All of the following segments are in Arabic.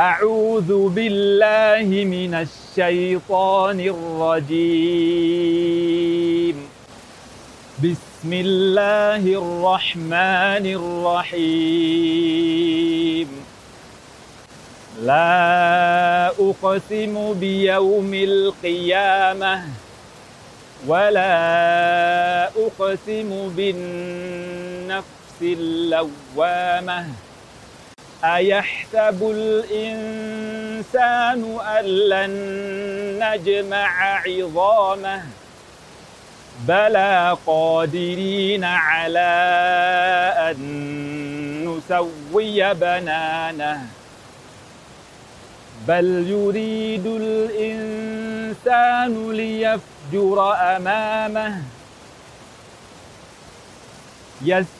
أعوذ بالله من الشيطان الرجيم. بسم الله الرحمن الرحيم. لا أقسم بيوم القيامة ولا أقسم بالنفس اللوامة. أيحسب الإنسان أن لن نجمع عظامه؟ بلى قادرين على أن نسوي بنانه. بل يريد الإنسان ليفجر أمامه.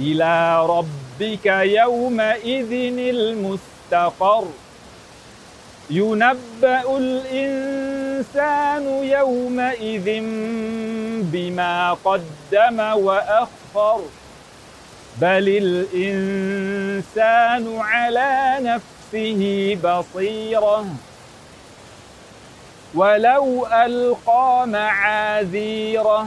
إلى ربك يومئذ المستقر. ينبأ الإنسان يومئذ بما قدم وأخر. بل الإنسان على نفسه بصيرة. ولو ألقى معاذيره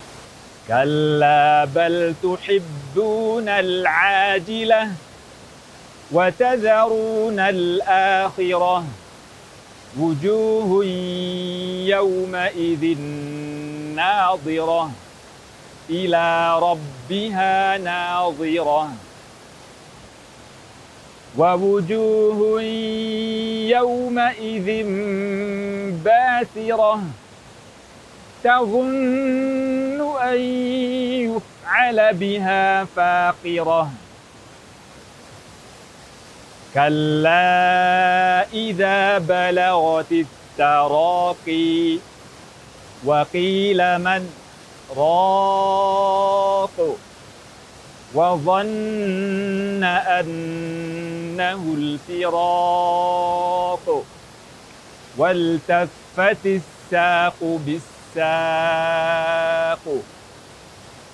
كلا بل تحبون العاجلة وتذرون الآخرة وجوه يومئذ ناظرة إلى ربها ناظرة ووجوه يومئذ باسرة تظن يفعل بها فاقرة. كلا إذا بلغت التراقي وقيل من راق وظن أنه الفراق والتفت الساق بالساق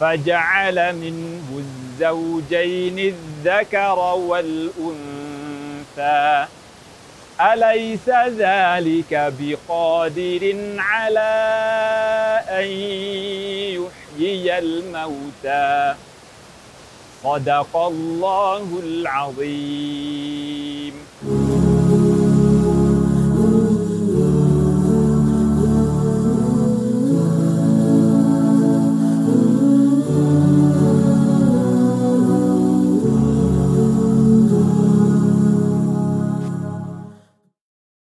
فجعل منه الزوجين الذكر والأنثى. أليس ذلك بقادر على أن يحيي الموتى؟ صدق الله العظيم.